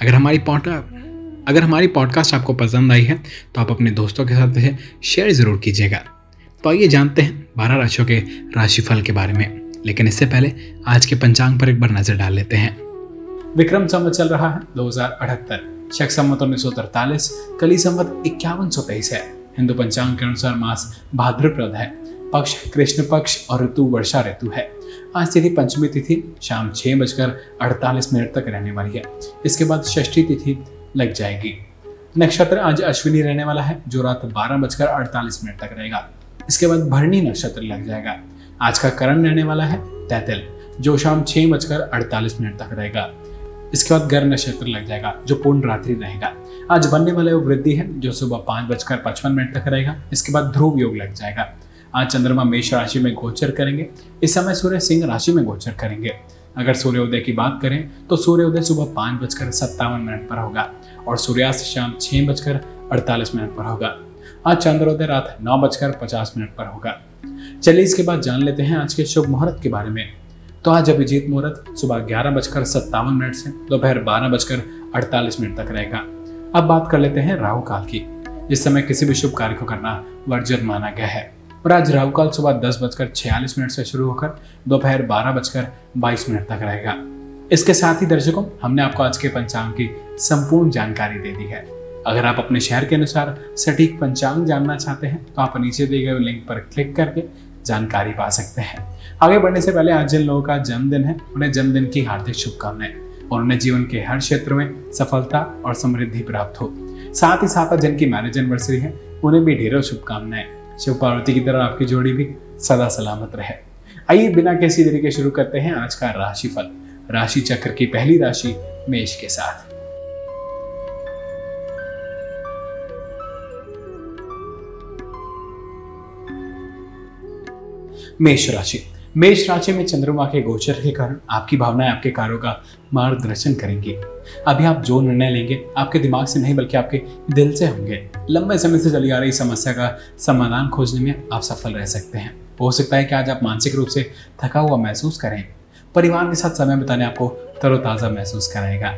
अगर हमारी पॉडकास्ट अगर हमारी पॉडकास्ट आपको पसंद आई है तो आप अपने दोस्तों के साथ इसे शेयर ज़रूर कीजिएगा। तो आइए जानते हैं बारह राशियों के राशिफल के बारे में। लेकिन इससे पहले आज के पंचांग पर एक बार नज़र डाल लेते हैं। विक्रम संवत चल रहा है, दो हज़ार अठहत्तर। शक संवत उन्नीस सौ तरतालीस कली संवत इक्यावन सौ तेईस है। हिंदू पंचांग के अनुसार मास भाद्रप्रद है। पक्ष कृष्ण पक्ष और ऋतु वर्षा ऋतु है। आज तिथि पंचमी तिथि शाम छह बजकर अड़तालीस मिनट तक रहने वाली है। इसके बाद षष्ठी तिथि लग जाएगी। नक्षत्र आज अश्विनी रहने वाला है, जो रात बारह बजकर अड़तालीस मिनट तक रहेगा। इसके बाद भरणी नक्षत्र लग जाएगा। आज का करण रहने वाला है, तैतल, जो शाम छह बजकर अड़तालीस मिनट तक रहेगा। इसके बाद गर्भ नक्षत्र लग जाएगा, जो पूर्ण रात्रि रहेगा। आज बनने वाला योग वृद्धि है, जो सुबह पाँच बजकर पचपन मिनट तक रहेगा। इसके बाद ध्रुव योग लग जाएगा। आज चंद्रमा मेष राशि में गोचर करेंगे। इस समय सूर्य सिंह राशि में गोचर करेंगे। अगर सूर्योदय की बात करें तो सूर्योदय सुबह पाँच बजकर सत्तावन मिनट पर होगा और सूर्यास्त शाम छह बजकर अड़तालीस मिनट पर होगा। आज चंद्रोदय रात नौ बजकर पचास मिनट पर होगा। चलिए इसके बाद जान लेते हैं आज के शुभ मुहूर्त के बारे में। तो आज अभिजीत मुहूर्त सुबह ग्यारह बजकर सत्तावन मिनट से दोपहर बारह बजकर अड़तालीस मिनट तक रहेगा। अब बात कर लेते हैं राहु काल की। इस समय किसी भी शुभ कार्य को करना वर्जन माना गया है। और आज राहु काल सुबह दस बजकर छियालीस मिनट से शुरू होकर दोपहर बारह बजकर बाईस मिनट तक रहेगा। इसके साथ ही दर्शकों, हमने आपको आज के पंचांग की संपूर्ण जानकारी दे दी है। अगर आप अपने शहर के अनुसार सटीक पंचांग जानना चाहते हैं तो आप नीचे दिए गए लिंक पर क्लिक करके जानकारी पा सकते हैं। आगे बढ़ने से पहले आज जिन लोगों का जन्मदिन है, उन्हें जन्मदिन की हार्दिक शुभकामनाएँ और उन्हें जीवन के हर क्षेत्र में सफलता और समृद्धि प्राप्त हो। साथ ही साथ जिनकी मैरिज एनिवर्सरी है, उन्हें भी ढेरों शुभकामनाएँ। शिव पार्वती की तरह आपकी जोड़ी भी सदा सलामत रहे। आइए बिना किसी देरी के शुरू करते हैं आज का राशिफल, राशि चक्र की पहली राशि मेष के साथ। मेष राशि मेष राशि में चंद्रमा के गोचर के कारण आपकी भावनाएँ आपके कार्यों का मार्गदर्शन करेंगे। अभी आप जो निर्णय लेंगे, आपके दिमाग से नहीं, बल्कि आपके दिल से होंगे। लंबे समय से चली आ रही समस्या का समाधान खोजने में आप सफल रह सकते हैं। हो सकता है कि आज आप मानसिक रूप से थका हुआ महसूस करें। परिवार के साथ समय बिताने आपको तरोताज़ा महसूस कराएगा।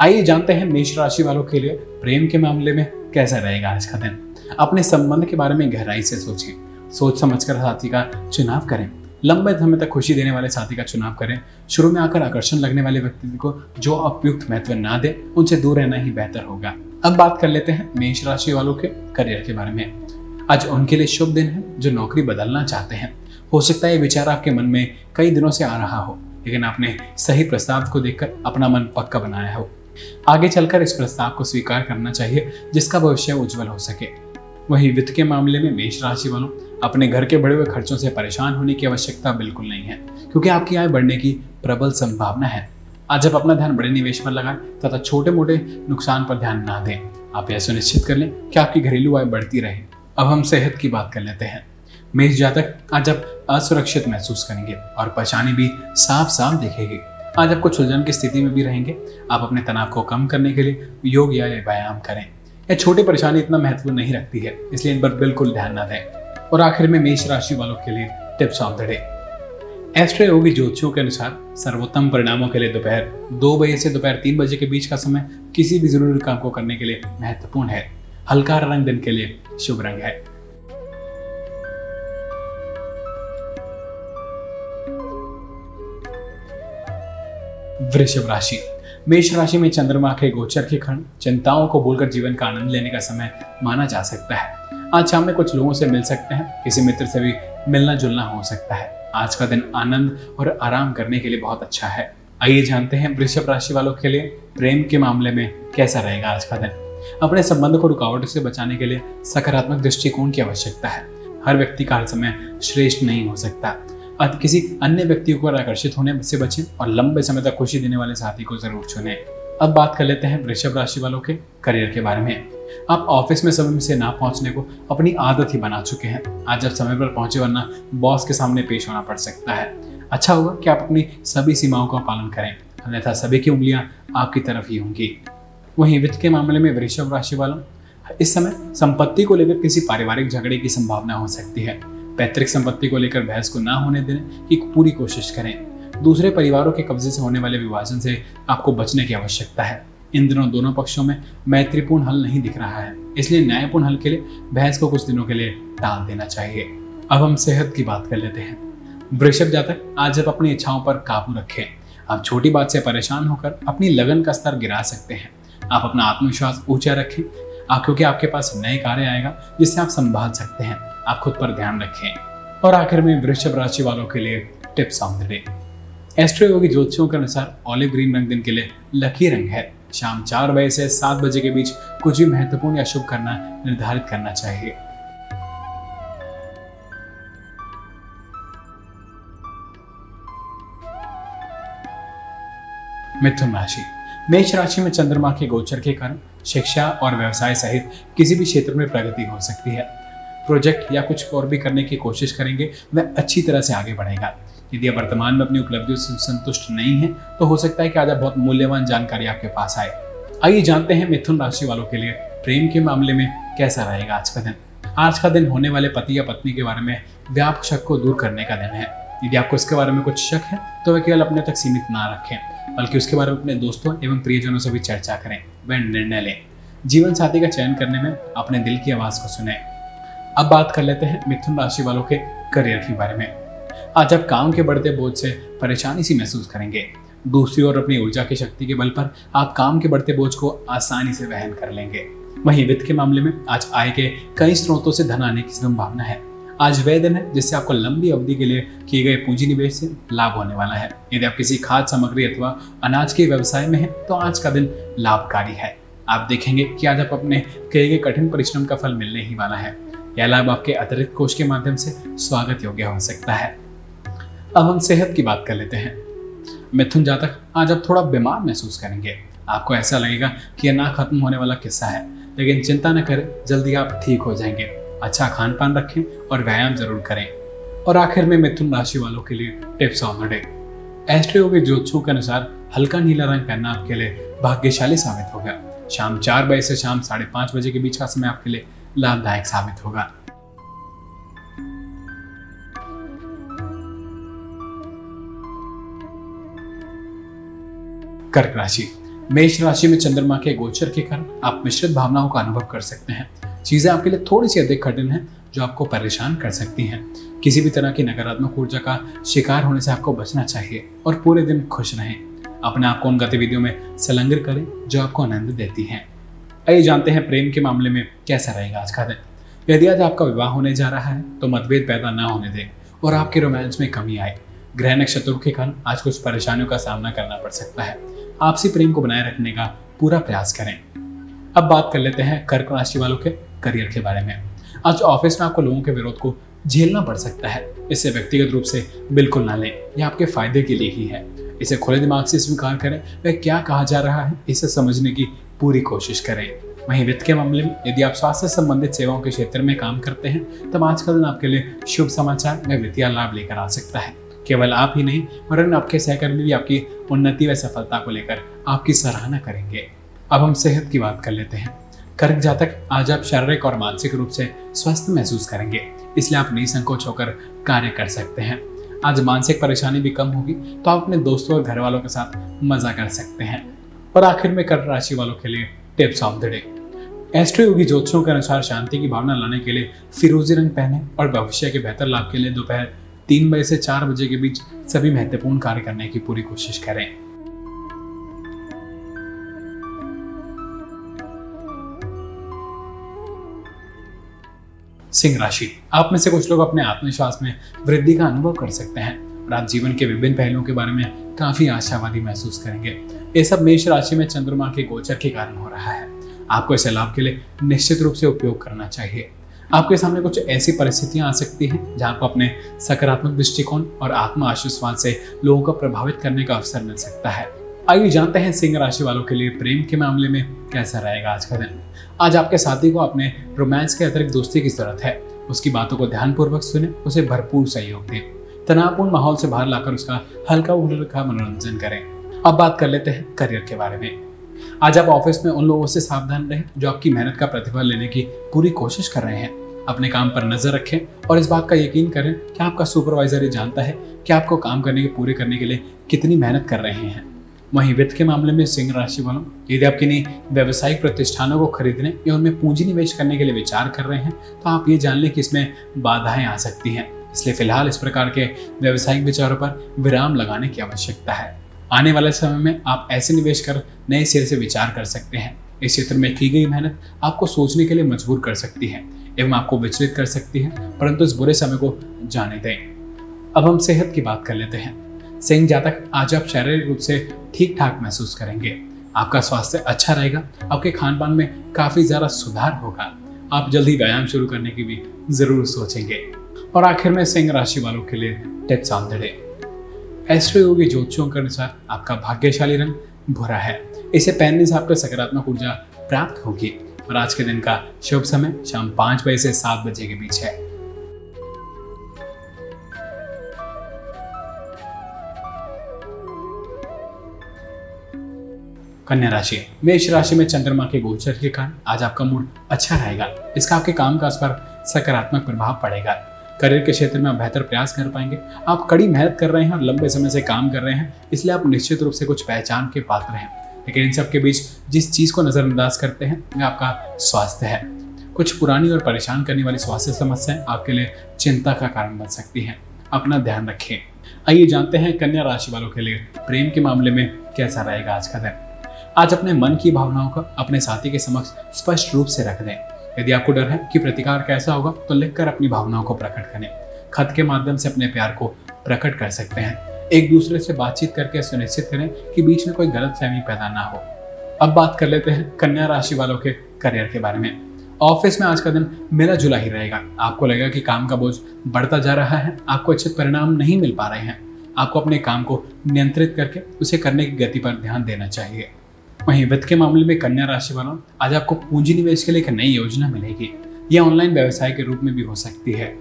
आइए जानते हैं मेष राशि वालों के लिए प्रेम के मामले में कैसा रहेगा आज का दिन। अपने संबंध के बारे में गहराई से सोचिए सोच समझकर साथी का चुनाव करें। लंबे समय तक खुशी देने वाले साथी का चुनाव करें। शुरू में आकर आकर्षण लगने वाले व्यक्ति को जो उपयुक्त महत्व ना दे, उनसे दूर रहना ही बेहतर होगा। अब बात कर लेते हैं मेष राशि वालों के करियर के बारे में। आज उनके लिए शुभ दिन है, जो नौकरी बदलना चाहते हैं। हो सकता है ये विचार आपके मन में कई दिनों से आ रहा हो, लेकिन आपने सही प्रस्ताव को देखकर अपना मन पक्का बनाया हो। आगे चलकर इस प्रस्ताव को स्वीकार करना चाहिए, जिसका भविष्य उज्जवल हो सके। वही वित्त के मामले में मेष राशि वालों, अपने घर के बढ़े हुए खर्चों से परेशान होने की आवश्यकता बिल्कुल नहीं है, क्योंकि आपकी आय बढ़ने की प्रबल संभावना है। आज आप अपना ध्यान बड़े निवेश पर लगाएँ तथा छोटे मोटे नुकसान पर ध्यान ना दें। आप यह सुनिश्चित कर लें कि आपकी घरेलू आय बढ़ती रहे। अब हम सेहत की बात कर लेते हैं। मेष जातक आज आप असुरक्षित महसूस करेंगे और परेशानी भी साफ़ साफ़ दिखेगी। आज आप कुछ उलझन की स्थिति में भी रहेंगे। आप अपने तनाव को कम करने के लिए योग या व्यायाम करें। यह छोटी परेशानी इतना महत्व नहीं रखती है, इसलिए इन पर बिल्कुल ध्यान न दें। और आखिर में मेष राशि वालों के लिए tips of the day Astroyogi ज्योतिषों के अनुसार सर्वोत्तम परिणामों के लिए दोपहर दो बजे से दोपहर तीन बजे के बीच का समय किसी भी ज़रूरी काम को करने के लिए महत्वपूर्ण है। हल्का रंग दिन के लिए शुभ रंग है। वृषभ राशि। मेष राशि में चंद्रमा के गोचर के खंड चिंताओं को भूलकर जीवन का आनंद लेने का समय माना जा सकता है। आज शाम में कुछ लोगों से मिल सकते हैं, किसी मित्र से भी मिलना जुलना हो सकता है। आज का दिन आनंद और आराम करने के लिए बहुत अच्छा है। आइए जानते हैं वृषभ राशि वालों के लिए प्रेम के मामले में कैसा रहेगा आज का दिन। अपने संबंध को रुकावट से बचाने के लिए सकारात्मक दृष्टिकोण की आवश्यकता है। हर व्यक्ति का हर समय श्रेष्ठ नहीं हो सकता। किसी अन्य व्यक्ति को आकर्षित होने से बचें और लंबे समय तक खुशी देने वाले साथी को ज़रूर चुनें। अब बात कर लेते हैं वृषभ राशि वालों के करियर के बारे में। आप ऑफ़िस में समय से ना पहुँचने को अपनी आदत ही बना चुके हैं। आज जब समय पर पहुँचे वरना बॉस के सामने पेश होना पड़ सकता है। अच्छा होगा कि आप अपनी सभी सीमाओं का पालन करें, अन्यथा सभी की उंगलियाँ आपकी तरफ़ ही होंगी। वहीं वित्त के मामले में वृषभ राशि वालों, इस समय संपत्ति को लेकर किसी पारिवारिक झगड़े की संभावना हो सकती है। पैतृक संपत्ति को लेकर बहस को ना होने देने की पूरी कोशिश करें। दूसरे परिवारों के कब्जे से होने वाले विभाजन से आपको बचने की आवश्यकता है। इन दिनों दोनों पक्षों में मैत्रीपूर्ण हल नहीं दिख रहा है, इसलिए न्यायपूर्ण हल के लिए बहस को कुछ दिनों के लिए टाल देना चाहिए। अब हम सेहत की बात कर लेते हैं। वृषभ जातक, आज आप अपनी इच्छाओं पर काबू रखें, आप छोटी बात से परेशान होकर अपनी लगन का स्तर गिरा सकते हैं। आप अपना आत्मविश्वास ऊँचा रखें क्योंकि आपके पास नए कार्य आएगा, जिससे आप संभाल सकते हैं। आप खुद पर ध्यान रखें। और आखिर में वृषभ राशि वालों के लिए tips on the day. Astroyogi ज्योतिषियों के अनुसार ऑलिव ग्रीन रंग दिन के लिए लकी रंग है। शाम चार बजे से सात बजे के बीच कुछ भी महत्वपूर्ण या शुभ करना निर्धारित करना चाहिए। मिथुन राशि। मेष राशि में चंद्रमा के गोचर के कारण शिक्षा और व्यवसाय सहित किसी भी क्षेत्र में प्रगति हो सकती है। प्रोजेक्ट या कुछ और भी करने की कोशिश करेंगे, वह अच्छी तरह से आगे बढ़ेगा। यदि आप वर्तमान में अपनी उपलब्धियों से संतुष्ट नहीं है तो हो सकता है कि आज बहुत मूल्यवान जानकारी आपके पास आए। आइए जानते हैं मिथुन राशि वालों के लिए प्रेम के मामले में कैसा रहेगा आज का दिन। आज का दिन होने वाले पति या पत्नी के बारे में व्यापक शक को दूर करने का दिन है। यदि आपको इसके बारे में कुछ शक है तो वह केवल अपने तक सीमित ना रखें। बल्कि उसके बारे में अपने दोस्तों एवं प्रियजनों से भी चर्चा करें वह निर्णय लें। जीवन साथी का चयन करने में अपने दिल की आवाज़ को सुने। अब बात कर लेते हैं मिथुन राशि वालों के करियर के बारे में। आज आप काम के बढ़ते बोझ से परेशानी सी महसूस करेंगे। दूसरी ओर अपनी ऊर्जा की शक्ति के बल पर आप काम के बढ़ते बोझ को आसानी से वहन कर लेंगे। वहीं वित्त के मामले में आज आय के कई स्रोतों से धन आने की संभावना है। आज वह दिन है जिससे आपको लंबी अवधि के लिए किए गए पूंजी निवेश से लाभ होने वाला है। यदि आप किसी खाद्य सामग्री अथवा अनाज के व्यवसाय में हैं तो आज का दिन लाभकारी है। आप देखेंगे कि आज आप अपने किए गए कठिन परिश्रम का फल मिलने ही वाला है। यह लाभ आपके अतिरिक्त कोष के माध्यम से स्वागत योग्य हो सकता है। अब हम सेहत की बात कर लेते हैं। मिथुन जातक, आज आप थोड़ा बीमार महसूस करेंगे। आपको ऐसा लगेगा कि यह ना खत्म होने वाला किस्सा है, लेकिन चिंता न करें, जल्दी आप ठीक हो जाएँगे। अच्छा खान पान रखें और व्यायाम ज़रूर करें। और आखिर में मिथुन राशि वालों के लिए tips on the day Astro के ज्योतिषों के अनुसार हल्का नीला रंग पहनना आपके लिए भाग्यशाली साबित होगा। शाम चार बजे से शाम साढ़े पाँच बजे के बीच का समय आपके लिए लाभदायक साबित होगा। कर्क राशि। मेष राशि में चंद्रमा के गोचर के कारण आप मिश्रित भावनाओं का अनुभव कर सकते हैं। चीज़ें आपके लिए थोड़ी सी अधिक कठिन है, जो आपको परेशान कर सकती हैं। किसी भी तरह की नकारात्मक ऊर्जा का शिकार होने से आपको बचना चाहिए और पूरे दिन खुश रहें। अपने आप को उन गतिविधियों में संलग्न करें, जो आपको आनंद देती हैं। आइए जानते हैं प्रेम के मामले में कैसा रहेगा आज का दिन। यदि आज आपका विवाह होने जा रहा है तो मतभेद पैदा ना होने दें और आपके रोमांस में कमी आए। ग्रह नक्षत्रों के कारण आज कुछ परेशानियों का सामना करना पड़ सकता है। आपसी प्रेम को बनाए रखने का पूरा प्रयास करें। अब बात कर लेते हैं कर्क राशि वालों के करियर के बारे में। आज ऑफ़िस में आपको लोगों के विरोध को झेलना पड़ सकता है। इसे व्यक्तिगत रूप से बिल्कुल ना लें। यह आपके फ़ायदे के लिए ही है। इसे खुले दिमाग से स्वीकार करें। वह क्या कहा जा रहा है, इसे समझने की पूरी कोशिश करें। वहीं वित्त के मामले में यदि आप स्वास्थ्य संबंधित सेवाओं के क्षेत्र में काम करते हैं, तब आज का दिन आपके लिए शुभ समाचार व वित्तीय लाभ लेकर आ सकता है। केवल आप ही नहीं, वरन आपके सहकर्मी भी आपकी उन्नति व सफलता को लेकर आपकी सराहना करेंगे। अब हम सेहत की बात कर लेते हैं। कर्क जातक आज आप शारीरिक और मानसिक रूप से स्वस्थ महसूस करेंगे, इसलिए आप निसंकोच होकर कार्य कर सकते हैं। आज मानसिक परेशानी भी कम होगी तो आप अपने दोस्तों और घर वालों के साथ मज़ा कर सकते हैं। और आखिर में कर्क राशि वालों के लिए tips of the day. Astroyogi ज्योतिषों के अनुसार शांति की भावना लाने के लिए फिरोजी रंग पहने और भविष्य के बेहतर लाभ के लिए दोपहर तीन बजे से चार बजे के बीच सभी महत्वपूर्ण कार्य करने की पूरी कोशिश करें। सिंह राशि। आप में से कुछ लोग अपने आत्मविश्वास में वृद्धि का अनुभव कर सकते हैं और आप जीवन के विभिन्न पहलुओं के बारे में काफ़ी आशावादी महसूस करेंगे। ये सब मेष राशि में चंद्रमा के गोचर के कारण हो रहा है। आपको इसे लाभ के लिए निश्चित रूप से उपयोग करना चाहिए। आपके सामने कुछ ऐसी परिस्थितियाँ आ सकती हैं जहाँ आपको अपने सकारात्मक दृष्टिकोण और आत्म आश्वास से लोगों को प्रभावित करने का अवसर मिल सकता है। आइए जानते हैं सिंह राशि वालों के लिए प्रेम के मामले में कैसा रहेगा आज का दिन। आज आपके साथी को अपने रोमांस के अतिरिक्त दोस्ती की ज़रूरत है। उसकी बातों को ध्यानपूर्वक सुने, उसे भरपूर सहयोग दें। तनावपूर्ण माहौल से बाहर लाकर उसका हल्का उल्का मनोरंजन करें। अब बात कर लेते हैं करियर के बारे में। आज आप ऑफ़िस में उन लोगों से सावधान रहें जो आपकी मेहनत का प्रतिफल लेने की पूरी कोशिश कर रहे हैं। अपने काम पर नज़र रखें और इस बात का यकीन करें कि आपका सुपरवाइजर ये जानता है कि आपको काम करने के, पूरे करने के लिए कितनी मेहनत कर रहे हैं? वहीं वित्त के मामले में सिंह राशि वालों, यदि आप किन्हीं व्यावसायिक प्रतिष्ठानों को खरीदने या उनमें पूंजी निवेश करने के लिए विचार कर रहे हैं तो आप ये जान लें कि इसमें बाधाएँ आ सकती हैं। इसलिए फ़िलहाल इस प्रकार के व्यावसायिक विचारों पर विराम लगाने की आवश्यकता है। आने वाले समय में आप ऐसे निवेश कर नए सिरे से विचार कर सकते हैं। इस क्षेत्र में की गई मेहनत आपको सोचने के लिए मजबूर कर सकती है एवं आपको विचलित कर सकती है, परंतु इस बुरे समय को जाने दें। अब हम सेहत की बात कर लेते हैं। सिंह जातक आज आप शारीरिक रूप से ठीक ठाक महसूस करेंगे। आपका स्वास्थ्य अच्छा रहेगा, आपके खान पान में काफ़ी ज़्यादा सुधार होगा। आप जल्दी व्यायाम शुरू करने की भी ज़रूर सोचेंगे। और आखिर में सिंह राशि वालों के लिए टिप्स ऑन द डे योगी ज्योतिषों के अनुसार आपका भाग्यशाली रंग भूरा है। इसे पहनने से आपको सकारात्मक ऊर्जा प्राप्त होगी। और आज के दिन का शुभ समय शाम पाँच बजे से सात बजे के बीच है। कन्या राशि मेष राशि में चंद्रमा के गोचर के कारण आज आपका मूड अच्छा रहेगा। इसका आपके काम काज पर सकारात्मक प्रभाव पड़ेगा। करियर के क्षेत्र में आप बेहतर प्रयास कर पाएँगे। आप कड़ी मेहनत कर रहे हैं और लंबे समय से काम कर रहे हैं, इसलिए आप निश्चित रूप से कुछ पहचान के पात्र हैं। लेकिन इन सब के बीच जिस चीज़ को नज़रअंदाज करते हैं, वह आपका स्वास्थ्य है। कुछ पुरानी और परेशान करने वाली स्वास्थ्य समस्याएँ आपके लिए चिंता का कारण बन सकती हैं। अपना ध्यान रखें। आइए जानते हैं कन्या राशि वालों के लिए प्रेम के मामले में कैसा रहेगा आज का दिन। आज अपने मन की भावनाओं को अपने साथी के समक्ष स्पष्ट रूप से रख दें। यदि आपको डर है कि प्रतिकार कैसा होगा तो लिखकर अपनी भावनाओं को प्रकट करें। खत के माध्यम से अपने प्यार को प्रकट कर सकते हैं। एक दूसरे से बातचीत करके सुनिश्चित करें कि बीच में कोई गलत फहमी पैदा ना हो। अब बात कर लेते हैं कन्या राशि वालों के करियर के बारे में। ऑफ़िस में आज का दिन मिला जुला ही रहेगा। आपको लगेगा कि काम का बोझ बढ़ता जा रहा है, आपको अच्छे परिणाम नहीं मिल पा रहे हैं। आपको अपने काम को नियंत्रित करके उसे करने की गति पर ध्यान देना चाहिए। वहीं वित्त के मामले में कन्या राशि वालों, आज आपको पूंजी निवेश के लिए एक नई योजना मिलेगी। यह ऑनलाइन व्यवसाय के रूप में भी हो सकती है।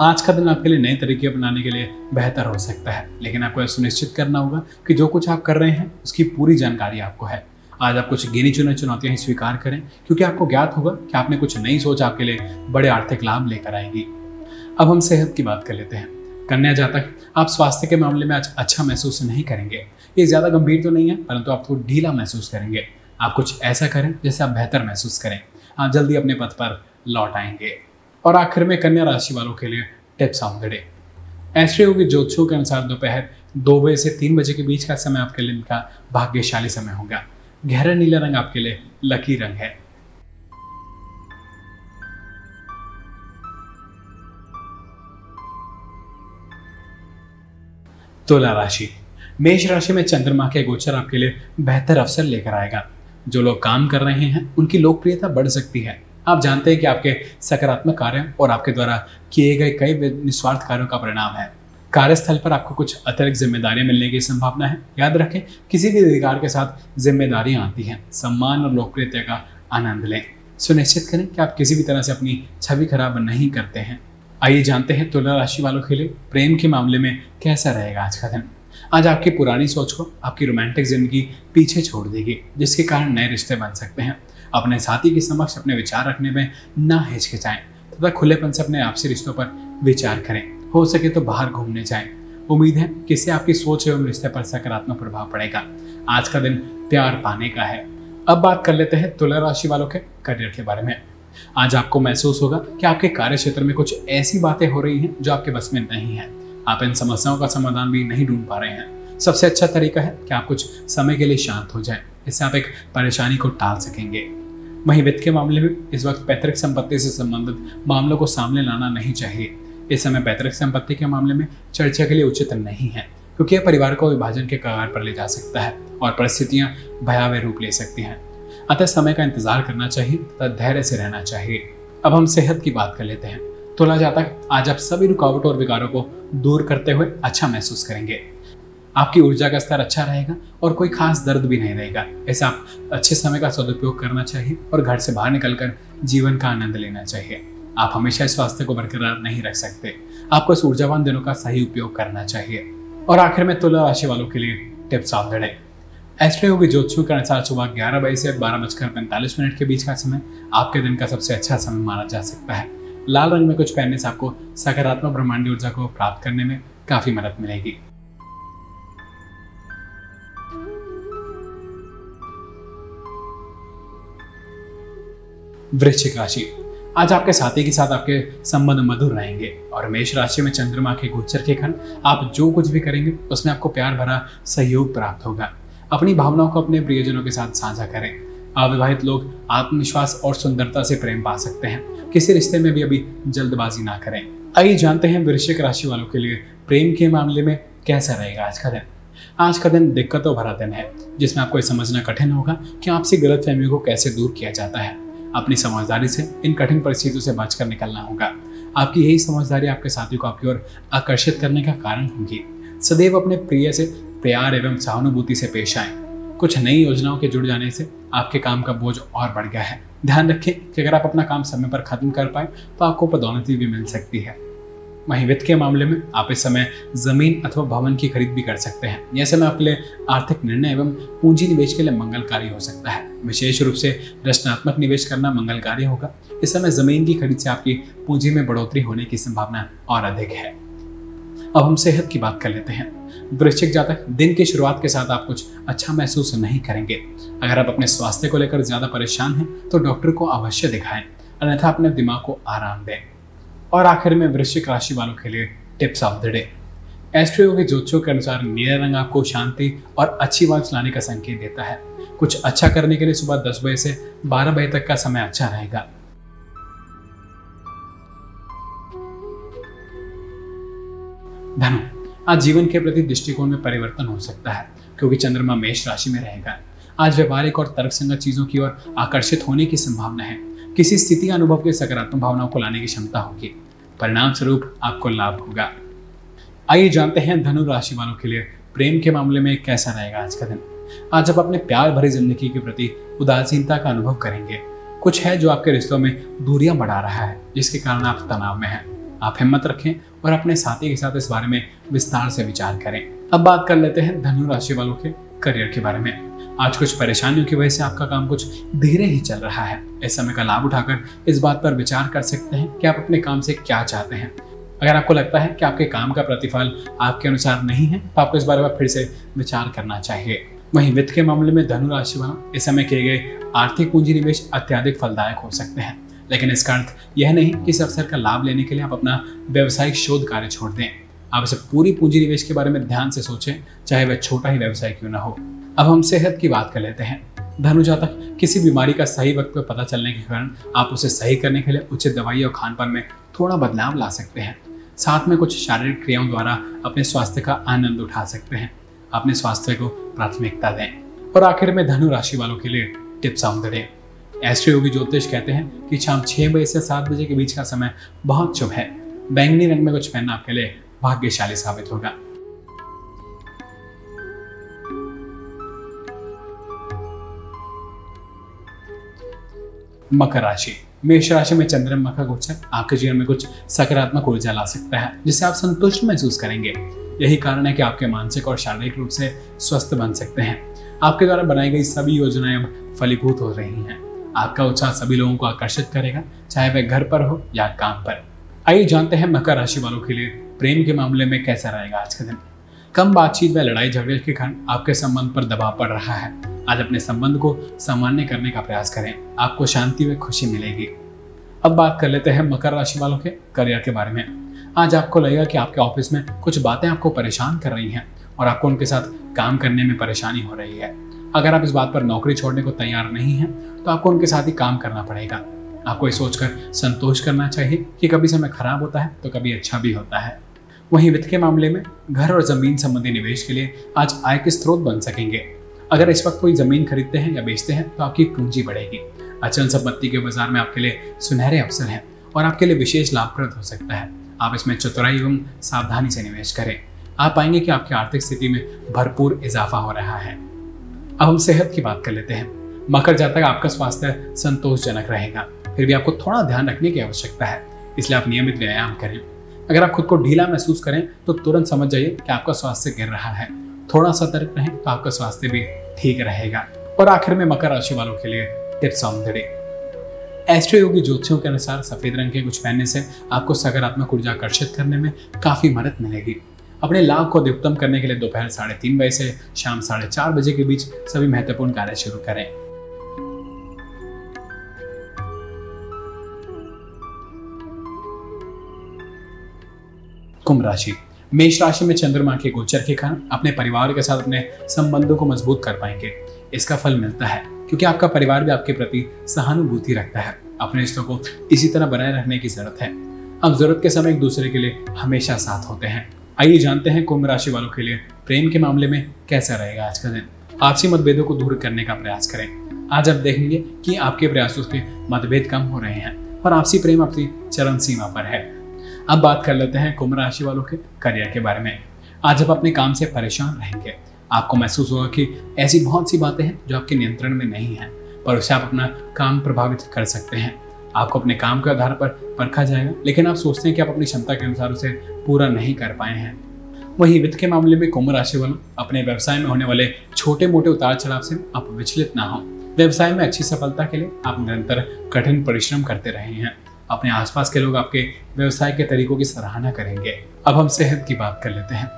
आज का दिन आपके लिए नए तरीके अपनाने के लिए बेहतर हो सकता है। लेकिन आपको यह सुनिश्चित करना होगा कि जो कुछ आप कर रहे हैं, उसकी पूरी जानकारी आपको है। आज आप कुछ गिनी चुने चुनौतियाँ ही स्वीकार करें, क्योंकि आपको ज्ञात होगा कि आपने कुछ नई सोच आपके लिए बड़े आर्थिक लाभ लेकर आएगी। अब हम सेहत की बात कर लेते हैं। कन्या जातक, आप स्वास्थ्य के मामले में आज अच्छा महसूस नहीं करेंगे। ये ज़्यादा गंभीर तो नहीं है, परंतु आप थोड़ा ढीला महसूस करेंगे। आप कुछ ऐसा करें जैसे आप बेहतर महसूस करें। आप जल्दी अपने पथ पर लौट आएँगे। और आखिर में कन्या राशि वालों के लिए tips on the day Astro के ज्योतिषों के अनुसार दोपहर दो बजे से तीन बजे के बीच का समय आपके लिए इनका भाग्यशाली समय होगा। गहरा नीला रंग आपके लिए लकी रंग है। तुला राशि। मेष राशि में चंद्रमा के गोचर आपके लिए बेहतर अवसर लेकर आएगा। जो लोग काम कर रहे हैं, उनकी लोकप्रियता बढ़ सकती है। आप जानते हैं कि आपके सकारात्मक कार्य और आपके द्वारा किए गए कई निस्वार्थ कार्यों का परिणाम है। कार्यस्थल पर आपको कुछ अतिरिक्त जिम्मेदारियाँ मिलने की संभावना है। याद रखें, किसी भी अधिकार के साथ जिम्मेदारियाँ आती हैं। सम्मान और लोकप्रियता का आनंद लें। सुनिश्चित करें कि आप किसी भी तरह से अपनी छवि खराब नहीं करते हैं। आइए जानते हैं तुला राशि वालों के लिए प्रेम के मामले में कैसा रहेगा आज का दिन। आज आपकी पुरानी सोच को आपकी रोमांटिक ज़िंदगी पीछे छोड़ देगी, जिसके कारण नए रिश्ते बन सकते हैं। अपने साथी के समक्ष अपने विचार रखने में ना हिचकिचाएँ, तथा खुलेपन से अपने आपसी रिश्तों पर विचार करें। हो सके तो बाहर घूमने जाएँ। उम्मीद है कि इससे आपकी सोच एवं रिश्ते पर सकारात्मक प्रभाव पड़ेगा। आज का दिन प्यार पाने का है। अब बात कर लेते हैं तुला राशि वालों के करियर के बारे में। आज आपको महसूस होगा कि आपके कार्य क्षेत्र में कुछ ऐसी बातें हो रही हैं जो आपके बस में नहीं है। आप इन समस्याओं का समाधान भी नहीं ढूंढ पा रहे हैं। सबसे अच्छा तरीका है कि आप कुछ समय के लिए शांत हो जाएँ। इससे आप एक परेशानी को टाल सकेंगे। वहीं वित्त के मामले में इस वक्त पैतृक संपत्ति से संबंधित मामलों को सामने लाना नहीं चाहिए। इस समय पैतृक संपत्ति के मामले में चर्चा के लिए उचित नहीं है, क्योंकि यह परिवार को विभाजन के कगार पर ले जा सकता है और परिस्थितियाँ भयावह रूप ले सकती हैं। अतः समय का इंतज़ार करना चाहिए तथा धैर्य से रहना चाहिए। अब हम सेहत की बात कर लेते हैं। तुला जातक आज आप सभी रुकावटों और विकारों को दूर करते हुए अच्छा महसूस करेंगे। आपकी ऊर्जा का स्तर अच्छा रहेगा और कोई खास दर्द भी नहीं रहेगा। ऐसा आप अच्छे समय का सदुपयोग करना चाहिए और घर से बाहर निकलकर जीवन का आनंद लेना चाहिए। आप हमेशा स्वास्थ्य को बरकरार नहीं रख सकते। आपको इस ऊर्जावान दिनों का सही उपयोग करना चाहिए। और आखिर में तुला राशि वालों के लिए टिप्स डे एस्ट्रो योगी ज्योतिषों के अनुसार सुबह ग्यारह बजे से बारह बजकर पैंतालीस मिनट के बीच का समय आपके दिन का सबसे अच्छा समय माना जा सकता है। लाल रंग में कुछ पहनने से आपको सकारात्मक ब्रह्मांडी ऊर्जा को प्राप्त करने में काफ़ी मदद मिलेगी। वृश्चिक राशि। आज आपके साथी के साथ आपके संबंध मधुर रहेंगे और मेष राशि में चंद्रमा के गोचर के खंड आप जो कुछ भी करेंगे, उसमें आपको प्यार भरा सहयोग प्राप्त होगा। अपनी भावनाओं को अपने प्रियजनों के साथ साझा करें। अविवाहित लोग आत्मविश्वास और सुंदरता से प्रेम पा सकते हैं। किसी रिश्ते में भी अभी जल्दबाजी ना करें। आइए जानते हैं वृश्चिक राशि वालों के लिए प्रेम के मामले में कैसा रहेगा आज का दिन। आज का दिन दिक्कतों भरा दिन है, जिसमें आपको समझना कठिन होगा कि आपसी गलत फहमियों को कैसे दूर किया जाता है। अपनी समझदारी से, इन कठिन परिस्थितियों से बचकर निकलना होगा। आपकी यही समझदारी आपके साथियों को आपकी ओर आकर्षित करने का कारण होगी। सदैव अपने प्रिय से प्यार एवं सहानुभूति से पेश आए। कुछ नई योजनाओं के जुड़ जाने से आपके काम का बोझ और बढ़ गया है। ध्यान रखें कि अगर आप अपना काम समय पर खत्म कर पाए तो आपको पदोन्नति भी मिल सकती है। वहीं वित्त के मामले में आप इस समय ज़मीन अथवा भवन की खरीद भी कर सकते हैं। यह समय आपके लिए आर्थिक निर्णय एवं पूंजी निवेश के लिए मंगलकारी हो सकता है। विशेष रूप से रचनात्मक निवेश करना मंगलकारी होगा। इस समय ज़मीन की खरीद से आपकी पूंजी में बढ़ोतरी होने की संभावना और अधिक है। अब हम सेहत की बात कर लेते हैं। वृश्चिक जातक दिन की शुरुआत के साथ आप कुछ अच्छा महसूस नहीं करेंगे। अगर आप अपने स्वास्थ्य को लेकर ज़्यादा परेशान हैं तो डॉक्टर को अवश्य दिखाएँ। अन्यथा अपने दिमाग को आराम दें। और आखिर में वृश्चिक राशि वालों के लिए tips of the. Day Astro के ज्योतिषों के अनुसार नीला रंग आपको शांति और अच्छी वाइब्स लाने का संकेत देता है। कुछ अच्छा करने के लिए सुबह दस बजे से बारह बजे तक का समय अच्छा रहेगा। धनु आज जीवन के प्रति दृष्टिकोण में परिवर्तन हो सकता है, क्योंकि चंद्रमा मेष राशि में रहेगा। आज व्यवहारिक और तर्कसंगत चीज़ों की ओर आकर्षित होने की संभावना है। किसी स्थिति अनुभव के सकारात्मक भावनाओं को लाने की क्षमता होगी। परिणाम स्वरूप आपको लाभ होगा। आइए जानते हैं धनु राशि वालों के लिए प्रेम के मामले में कैसा रहेगा आज का दिन। आज आप अपने प्यार भरी ज़िंदगी के प्रति उदासीनता का अनुभव करेंगे। कुछ है जो आपके रिश्तों में दूरियाँ बढ़ा रहा है, जिसके कारण आप तनाव में हैं। आप हिम्मत रखें और अपने साथी के साथ इस बारे में विस्तार से विचार करें। अब बात कर लेते हैं धनु राशि वालों के करियर के बारे में। आज कुछ परेशानियों की वजह से आपका काम कुछ धीरे ही चल रहा है। इस समय का लाभ उठाकर इस बात पर विचार कर सकते हैं कि आप अपने काम से क्या चाहते हैं। अगर आपको लगता है कि आपके काम का प्रतिफल आपके अनुसार नहीं है तो आपको इस बारे में फिर से विचार करना चाहिए। वहीं वित्त के मामले में धनु राशि वाला इस समय किए गए आर्थिक पूंजी निवेश अत्याधिक फलदायक हो सकते हैं। लेकिन इसका अर्थ यह नहीं कि इस अवसर का लाभ लेने के लिए आप अपना व्यवसायिक शोध कार्य छोड़ दें। आप इसे पूरी पूंजी निवेश के बारे में ध्यान से सोचें, चाहे वह छोटा ही व्यवसाय क्यों ना हो। अब हम सेहत की बात कर लेते हैं। धनु जातक किसी बीमारी का सही वक्त पर पता चलने के कारण आप उसे सही करने के लिए उचित दवाई और खान पान में थोड़ा बदलाव ला सकते हैं। साथ में कुछ शारीरिक क्रियाओं द्वारा अपने स्वास्थ्य का आनंद उठा सकते हैं। अपने स्वास्थ्य को प्राथमिकता दें। और आखिर में धनु राशि वालों के लिए tips on the day Astroyogi ज्योतिष कहते हैं कि शाम छह बजे से सात बजे के बीच का समय बहुत शुभ है। बैंगनी रंग में कुछ पहनना आपके लिए भाग्यशाली साबित होगा। मकर राशि। मेष राशि में चंद्रमा का गोचर, आपके जीवन में कुछ सकारात्मक ऊर्जा ला सकता है जिससे आप संतुष्ट महसूस करेंगे। यही कारण है कि आपके मानसिक और शारीरिक रूप से स्वस्थ बन सकते हैं। आपके द्वारा बनाई गई सभी योजनाएँ अब फलीभूत हो रही हैं। आपका उत्साह सभी लोगों को आकर्षित करेगा, चाहे वह घर पर हो या काम पर। आइए जानते हैं मकर राशि वालों के लिए प्रेम के मामले में कैसा रहेगा आज का दिन। कम बातचीत व लड़ाई झगड़े के कारण आपके संबंध पर दबाव पड़ रहा है। आज अपने संबंध को सामान्य करने का प्रयास करें, आपको शांति व खुशी मिलेगी। अब बात कर लेते हैं मकर राशि वालों के करियर के बारे में। आज आपको लगेगा कि आपके ऑफ़िस में कुछ बातें आपको परेशान कर रही हैं और आपको उनके साथ काम करने में परेशानी हो रही है। अगर आप इस बात पर नौकरी छोड़ने को तैयार नहीं हैं तो आपको उनके साथ ही काम करना पड़ेगा। आपको ये सोचकर संतोष करना चाहिए कि कभी समय खराब होता है तो कभी अच्छा भी होता है। वहीं वित्त के मामले में घर और ज़मीन संबंधी निवेश के लिए आज आय के स्रोत बन सकेंगे। अगर इस वक्त कोई ज़मीन खरीदते हैं या बेचते हैं तो आपकी पूंजी बढ़ेगी। अचल संपत्ति के बाज़ार में आपके लिए सुनहरे अवसर हैं और आपके लिए विशेष लाभप्रद हो सकता है। आप इसमें चतुराई एवं सावधानी से निवेश करें। आप पाएँगे कि आपकी आर्थिक स्थिति में भरपूर इजाफा हो रहा है। अब हम सेहत की बात कर लेते हैं। मकर जातक आपका स्वास्थ्य संतोषजनक रहेगा। फिर भी आपको थोड़ा ध्यान रखने की आवश्यकता है, इसलिए आप नियमित व्यायाम करें। अगर आप खुद को ढीला महसूस करें तो तुरंत समझ जाइए कि आपका स्वास्थ्य गिर रहा है। थोड़ा सतर्क रहें तो आपका स्वास्थ्य भी ठीक रहेगा। और आखिर में मकर राशि वालों के लिए tips on the day Astroyogi ज्योतिषियों के अनुसार सफ़ेद रंग के कुछ पहनने से आपको सकारात्मक ऊर्जा आकर्षित करने में काफ़ी मदद मिलेगी। अपने लाभ को अधिकतम करने के लिए दोपहर साढ़े तीन बजे से शाम साढ़े चार बजे के बीच सभी महत्वपूर्ण कार्य शुरू करें। कुंभ राशि। मेष राशि में चंद्रमा के गोचर के कारण अपने परिवार के साथ अपने संबंधों को मज़बूत कर पाएँगे। इसका फल मिलता है, क्योंकि आपका परिवार भी आपके प्रति सहानुभूति रखता है। अपने रिश्तों को इसी तरह बनाए रखने की ज़रूरत है। अब ज़रूरत के समय एक दूसरे के लिए हमेशा साथ होते हैं। आइए जानते हैं कुंभ राशि वालों के लिए प्रेम के मामले में कैसा रहेगा आज का दिन। आपसी मतभेदों को दूर करने का प्रयास करें। आज आप देखेंगे कि आपके प्रयासों से मतभेद कम हो रहे हैं और आपसी प्रेम अपनी चरम सीमा पर है। अब बात कर लेते हैं कुंभ राशि वालों के करियर के बारे में। आज आप अपने काम से परेशान रहेंगे। आपको महसूस होगा कि ऐसी बहुत सी बातें हैं जो आपके नियंत्रण में नहीं है, पर उसे आप अपना काम प्रभावित कर सकते हैं। आपको अपने काम के आधार पर परखा जाएगा। लेकिन आप सोचते हैं कि आप अपनी क्षमता के अनुसार उसे पूरा नहीं कर पाए हैं। वहीं वित्त के मामले में कुंभ राशि वालों, अपने व्यवसाय में होने वाले छोटे मोटे उतार चढ़ाव से आप विचलित ना हो। व्यवसाय में अच्छी सफलता के लिए आप निरंतर कठिन परिश्रम करते रहे हैं। अपने आसपास के लोग आपके व्यवसाय के तरीकों की सराहना करेंगे। अब हम सेहत की बात कर लेते हैं।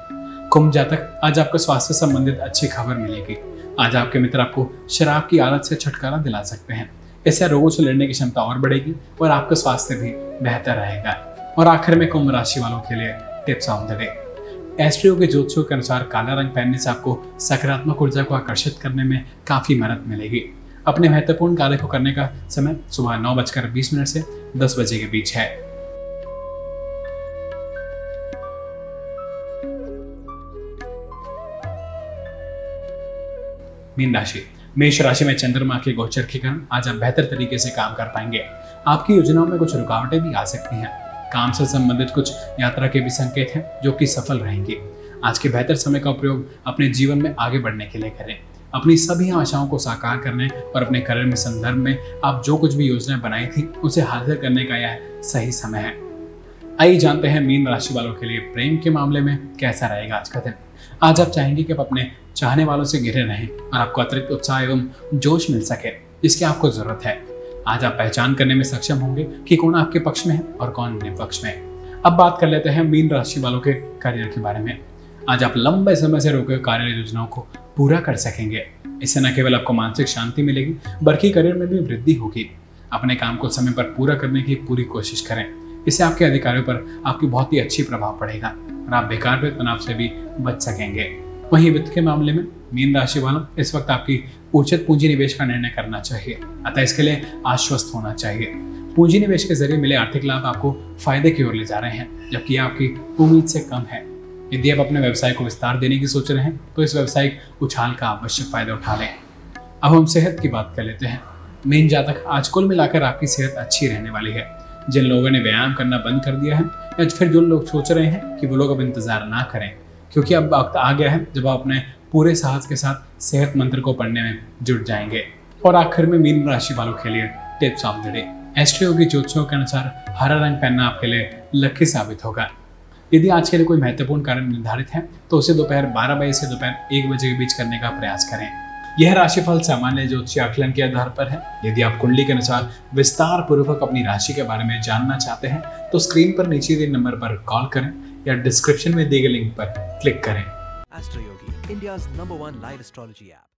कुंभ जातक, आज आपको स्वास्थ्य संबंधित अच्छी खबर मिलेगी। आज आपके मित्र आपको शराब की आदत से छुटकारा दिला सकते हैं। इससे रोगों से लड़ने की क्षमता और बढ़ेगी और आपका स्वास्थ्य भी बेहतर रहेगा। और आखिर में कुंभ राशि वालों के लिए tips on the day. Astro के ज्योतिषों के अनुसार काला रंग पहनने से आपको सकारात्मक ऊर्जा को आकर्षित करने में काफ़ी मदद मिलेगी। अपने महत्वपूर्ण कार्य को करने का समय सुबह नौ बजकर बीस मिनट से दस बजे के बीच है। मीन राशि। मेष राशि में चंद्रमा के गोचर के कारण आज आप बेहतर तरीके से काम कर पाएँगे। आपकी योजनाओं में कुछ रुकावटें भी आ सकती हैं। काम से संबंधित कुछ यात्रा के भी संकेत हैं, जो कि सफल रहेंगे। आज के बेहतर समय का उपयोग अपने जीवन में आगे बढ़ने के लिए करें। अपनी सभी आशाओं को साकार करने और अपने करियर में संदर्भ में आप जो कुछ भी योजनाएँ बनाई थी, उसे हासिल करने का यह सही समय है। आइए जानते हैं मीन राशि वालों के लिए प्रेम के मामले में कैसा रहेगा आज का दिन। आज आप चाहेंगे कि आप अपने चाहने वालों से घिरे रहें और आपको अतिरिक्त उत्साह एवं जोश मिल सके जिसकी आपको ज़रूरत है। आज आप पहचान करने में सक्षम होंगे कि कौन आपके पक्ष में है और कौन विपक्ष में। अब बात कर लेते हैं मीन राशि वालों के करियर के बारे में। आज आप लंबे समय से रोके कार्य योजनाओं को पूरा कर सकेंगे। इससे न केवल आपको मानसिक शांति मिलेगी, बल्कि करियर में भी वृद्धि होगी। अपने काम को समय पर पूरा करने की पूरी कोशिश करें। इससे आपके अधिकारियों पर आपकी बहुत ही अच्छी प्रभाव पड़ेगा और आप बेकार तनाव से भी बच सकेंगे। वहीं वित्त के मामले में मीन राशि वालों इस वक्त आपकी उचित पूंजी निवेश का निर्णय करना चाहिए। अतः इसके लिए आश्वस्त होना चाहिए। पूंजी निवेश के ज़रिए मिले आर्थिक लाभ आपको फ़ायदे की ओर ले जा रहे हैं, जबकि आपकी उम्मीद से कम है। यदि आप अपने व्यवसाय को विस्तार देने की सोच रहे हैं तो इस व्यवसायिक उछाल का आवश्यक फ़ायदा उठा लें। अब हम सेहत की बात कर लेते हैं। मेन जातक आज कुल मिलाकर आपकी सेहत अच्छी रहने वाली है। जिन लोगों ने व्यायाम करना बंद कर दिया है, या फिर जो लोग सोच रहे हैं कि वो लोग अब इंतज़ार ना करें क्योंकि अब वक्त आ गया है जब आप अपने पूरे साहस के साथ सेहत मंत्र को पढ़ने में जुट जाएँगे। और आखिर में मीन राशि वालों के लिए tips of the. Day Astro की ज्योतिषों के अनुसार हरा रंग पहनना आपके लिए लकी साबित होगा। यदि आज के लिए कोई महत्वपूर्ण कार्य निर्धारित है तो उसे दोपहर बारह बजे से दोपहर एक बजे के बीच करने का प्रयास करें। यह राशिफल सामान्य ज्योतिष आकलन के आधार पर है। यदि आप कुंडली के अनुसार विस्तार पूर्वक अपनी राशि के बारे में जानना चाहते हैं तो स्क्रीन पर नीचे दिए नंबर पर कॉल करें। या डिस्क्रिप्शन में दिए गए लिंक पर क्लिक करें। Astroyogi India number one live astrology app